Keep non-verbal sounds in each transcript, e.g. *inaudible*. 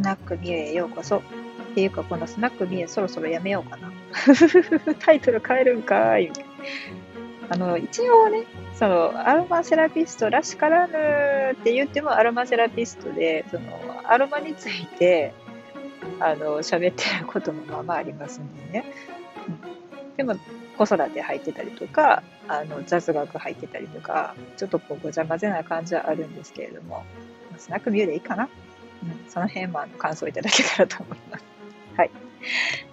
スナックミュへようこそ。っていうか、このスナックミューそろそろやめようかな。*laughs* タイトル変えるんかい。あの、一応ね、その、アロマセラピストらしからぬって言ってもアロマセラピストで、その、アロマについて、あの、喋ってることもまあまあありますんでね。でも、子育て入ってたりとか、あの、雑学入ってたりとか、ちょっとこう、ごちゃ混ぜな感じはあるんですけれども、スナックミューでいいかな。うん、その辺もあの感想いただけたらと思います。*laughs* はい。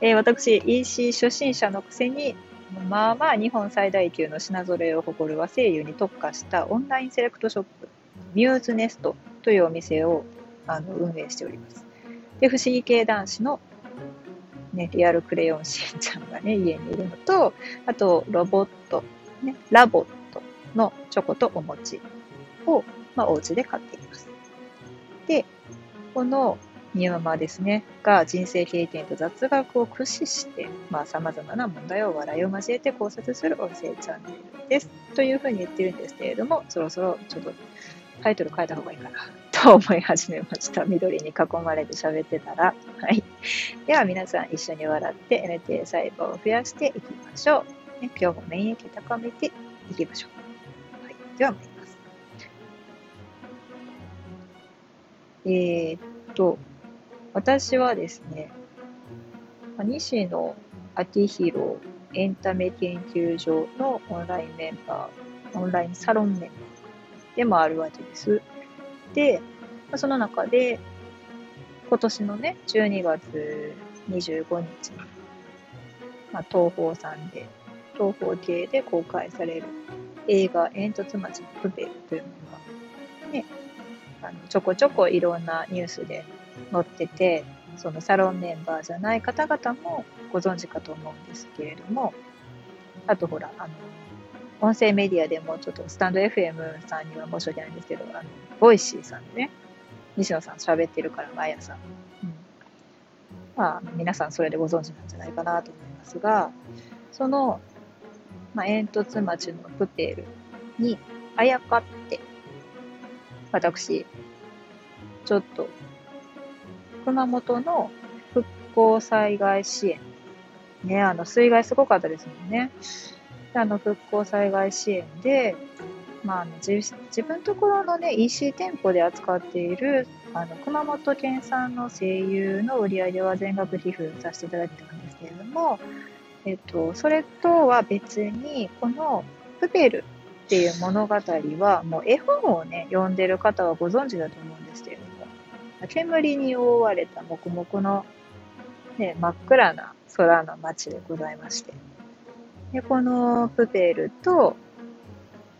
えー、私、EC 初心者のくせに、まあまあ日本最大級の品揃えを誇る和製油に特化したオンラインセレクトショップ、ミューズネストというお店をあの運営しております。で、不思議系男子の、ね、リアルクレヨンしんちゃんがね、*laughs* 家にいるのと、あと、ロボット、ね、ラボットのチョコとお餅を、まあ、お家で買っています。で、このニューマですね、が人生経験と雑学を駆使して、まあ、様々な問題を笑いを交えて考察する音声チャンネルです。というふうに言ってるんですけれども、そろそろちょっとタイトル変えた方がいいかなと思い始めました。緑に囲まれて喋ってたら。はい。では皆さん一緒に笑って NT 細胞を増やしていきましょう。ね、今日も免疫高めていきましょう。はい。ではえー、っと、私はですね、西野昭弘エンタメ研究所のオンラインメンバー、オンラインサロンメンバーでもあるわけです。で、その中で、今年のね、12月25日に、まあ、東宝さんで、東宝系で公開される映画、えんとつ町のプペルというものが、ね、あのちょこちょこいろんなニュースで載ってて、そのサロンメンバーじゃない方々もご存知かと思うんですけれども、あとほら、あの、音声メディアでもちょっとスタンド FM さんには申し訳ないんですけど、あの、 Voicy さんでね、西野さん喋ってるから毎朝。うん、まあ、皆さんそれでご存知なんじゃないかなと思いますが、その、まあ、煙突町のプペルにあやかって、私、ちょっと熊本の復興災害支援。ね、あの、水害すごかったですもんね。あの、復興災害支援で、まあ、あの自自分ところのね、EC 店舗で扱っている、あの、熊本県産の声優の売り上げは全額寄付させていただいてたんですけれども、えっと、それとは別に、このプペルっていう物語は、もう絵本をね、読んでる方はご存知だと思うんですけ煙に覆われた黙々の、ね、真っ暗な空の街でございまして。で、このプペルと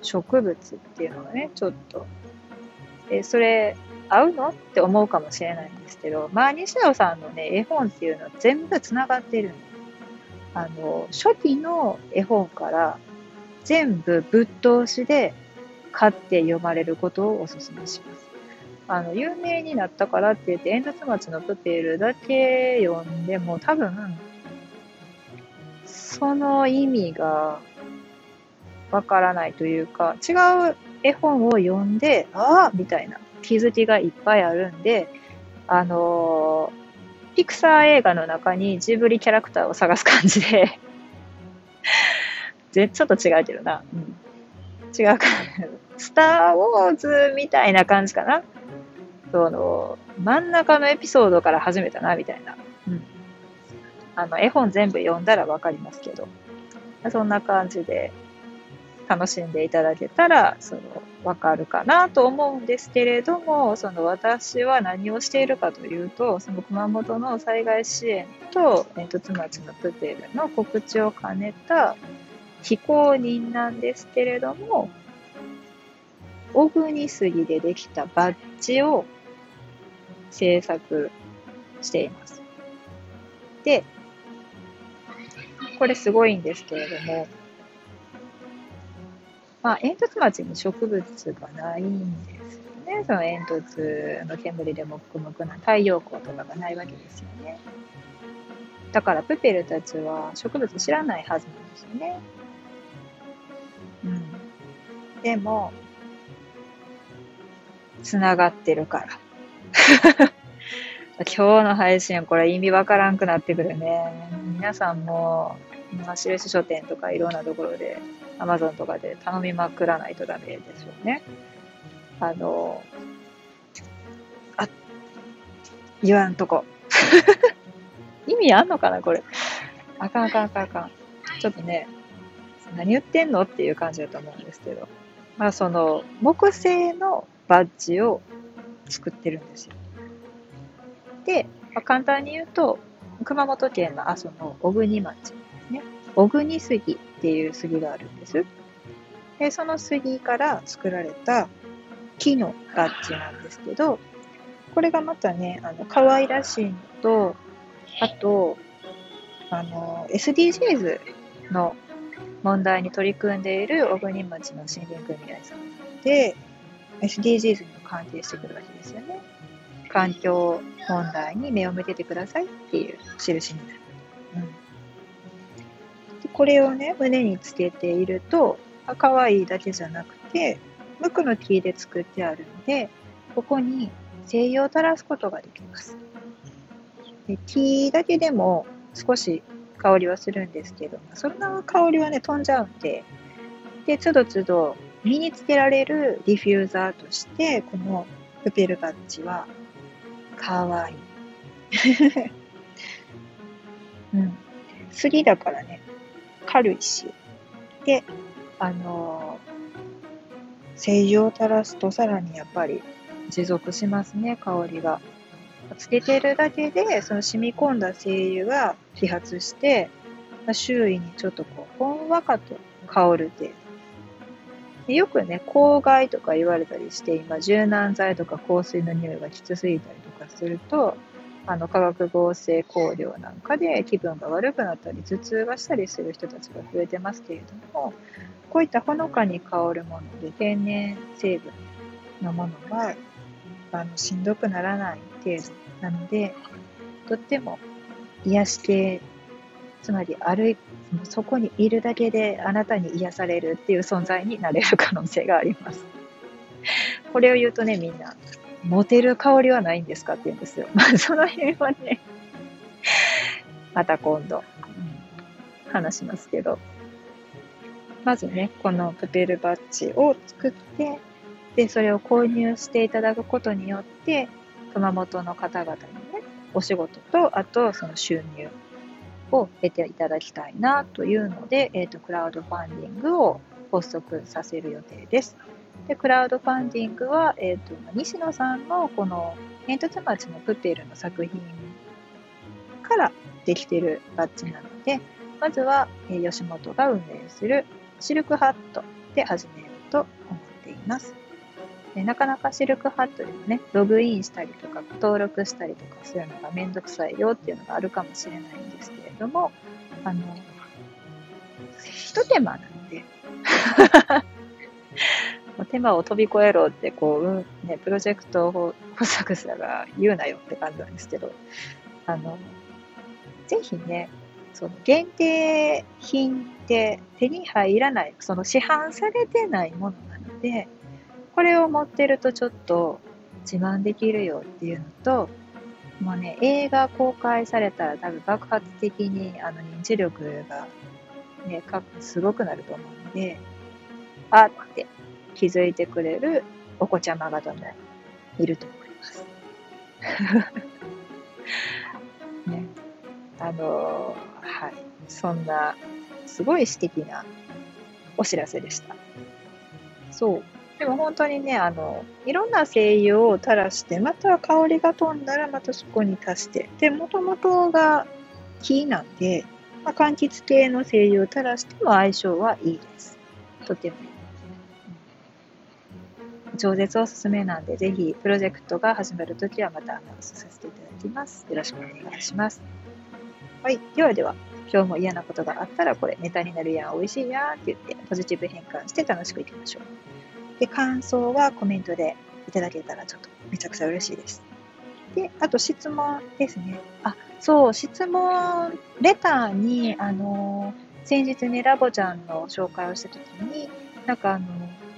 植物っていうのがね、ちょっと、え、それ合うのって思うかもしれないんですけど、まあ、西野さんのね、絵本っていうのは全部繋がってるんです。あの、初期の絵本から全部ぶっ通しで買って読まれることをお勧めします。あの、有名になったからって言って、煙突町のプペルだけ読んでも多分、その意味がわからないというか、違う絵本を読んで、ああみたいな気づきがいっぱいあるんで、あのー、ピクサー映画の中にジブリキャラクターを探す感じで *laughs* ちょっと違うけどな。うん、違うか。スター・ウォーズみたいな感じかな。その、真ん中のエピソードから始めたな、みたいな。うん。あの、絵本全部読んだらわかりますけど、そんな感じで楽しんでいただけたら、その、わかるかなと思うんですけれども、その私は何をしているかというと、その熊本の災害支援と、煙突町のプテルの告知を兼ねた非公認なんですけれども、小国杉でできたバッジを制作しています。で、これすごいんですけれども、まあ、煙突町に植物がないんですよね。その煙突の煙でもくもくな太陽光とかがないわけですよね。だからプペルたちは植物知らないはずなんですよね。うん。でも、つながってるから。*laughs* 今日の配信、これ意味わからんくなってくるね。皆さんも、まあ、印書店とかいろんなところで、アマゾンとかで頼みまくらないとダメですよね。あの、あ、言わんとこ。*laughs* 意味あんのかなこれ。あかんあかんあかんあかん。ちょっとね、何言ってんのっていう感じだと思うんですけど。まあその、木製のバッジを作ってるんですよ。で、まあ、簡単に言うと、熊本県の阿蘇の小国町ですね。小国杉っていう杉があるんです。で、その杉から作られた木のバッジなんですけど、これがまたね、あの、可愛らしいのと、あと、あの、SDGs の問題に取り組んでいる小国町の森林組合さんで、SDGs にも関係してくるわけですよね。環境問題に目を向けてくださいっていう印になる。でこれをね、胸につけていると、可愛いだけじゃなくて、無垢の木で作ってあるので、ここに精油を垂らすことができます。で木だけでも少し香りはするんですけど、そんな香りはね、飛んじゃうんで、で、つどつど身につけられるディフューザーとして、このプペルバッジはかわいい。*laughs* うん。杉だからね、軽いし。で、あのー、精油を垂らすとさらにやっぱり持続しますね、香りが。つけてるだけで、その染み込んだ精油が揮発して、まあ、周囲にちょっとこう、ほんわかと香る程度。よくね、公害とか言われたりして、今、柔軟剤とか香水の匂いがきつすぎたりとかすると、あの化学合成香料なんかで気分が悪くなったり、頭痛がしたりする人たちが増えてますけれども、こういったほのかに香るもので天然成分のものは、あのしんどくならない程度なので、とっても癒し系つまり歩いそこにいるだけであなたに癒されるっていう存在になれる可能性があります。*laughs* これを言うとね、みんな、モテる香りはないんですかって言うんですよ。*laughs* まあ、その辺はね、*laughs* また今度、話しますけど。まずね、このプペルバッジを作って、で、それを購入していただくことによって、熊本の方々にね、お仕事と、あとその収入を得ていただきたいなというので、えーと、クラウドファンディングを発足させる予定です。でクラウドファンディングは、えーと、西野さんのこの煙突町のプペルの作品からできているバッジなので、まずは、えー、吉本が運営するシルクハットで始めようと思っています。なかなかシルクハットでもね、ログインしたりとか、登録したりとかするのがめんどくさいよっていうのがあるかもしれないんですけれども、あの、ひと手間なんで、*laughs* 手間を飛び越えろって、こう、うんね、プロジェクトを発足したら言うなよって感じなんですけど、あの、ぜひね、その限定品って手に入らない、その市販されてないものなので、これを持ってるとちょっと自慢できるよっていうのと、もうね、映画公開されたら多分爆発的にあの認知力がね、すごくなると思うんで、あって気づいてくれるお子ちゃま方もいると思います。*laughs* ね、あのはい、そんなすごい素敵なお知らせでした。そう。でも本当にね、あの、いろんな精油を垂らして、また香りが飛んだらまたそこに足して、で、もともとが木なんで、まあ、柑橘系の精油を垂らしても相性はいいです。とてもいいです。超絶おすすめなんで、ぜひプロジェクトが始まるときはまたアナウンスさせていただきます。よろしくお願いします。はい。ではでは、今日も嫌なことがあったらこれネタになるやん、美味しいやんって言ってポジティブ変換して楽しくいきましょう。で、感想はコメントでいただけたらちょっとめちゃくちゃ嬉しいです。で、あと質問ですね。あ、そう、質問、レターに、あの、先日ね、ラボちゃんの紹介をしたときに、なんかあの、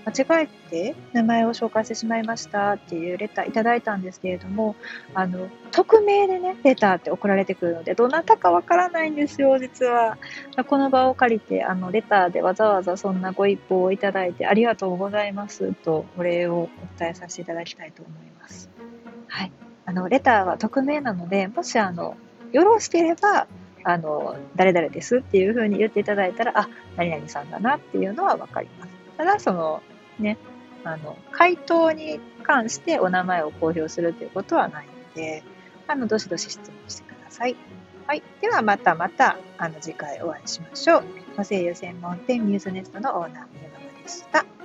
間違えて名前を紹介してしまいましたっていうレターいただいたんですけれども、あの、匿名でね、レターって送られてくるので、どなたかわからないんですよ、実は。この場を借りて、あの、レターでわざわざそんなご一報をいただいてありがとうございますと、お礼をお伝えさせていただきたいと思います。はい。あの、レターは匿名なので、もしあの、よろしければ、あの、誰々ですっていうふうに言っていただいたら、あ、何々さんだなっていうのはわかります。ただ、その、ね、あの、回答に関してお名前を公表するということはないので、あの、どしどし質問してください。はい。では、またまた、あの、次回お会いしましょう。和製油専門店ミューズネストのオーナー、宮川でした。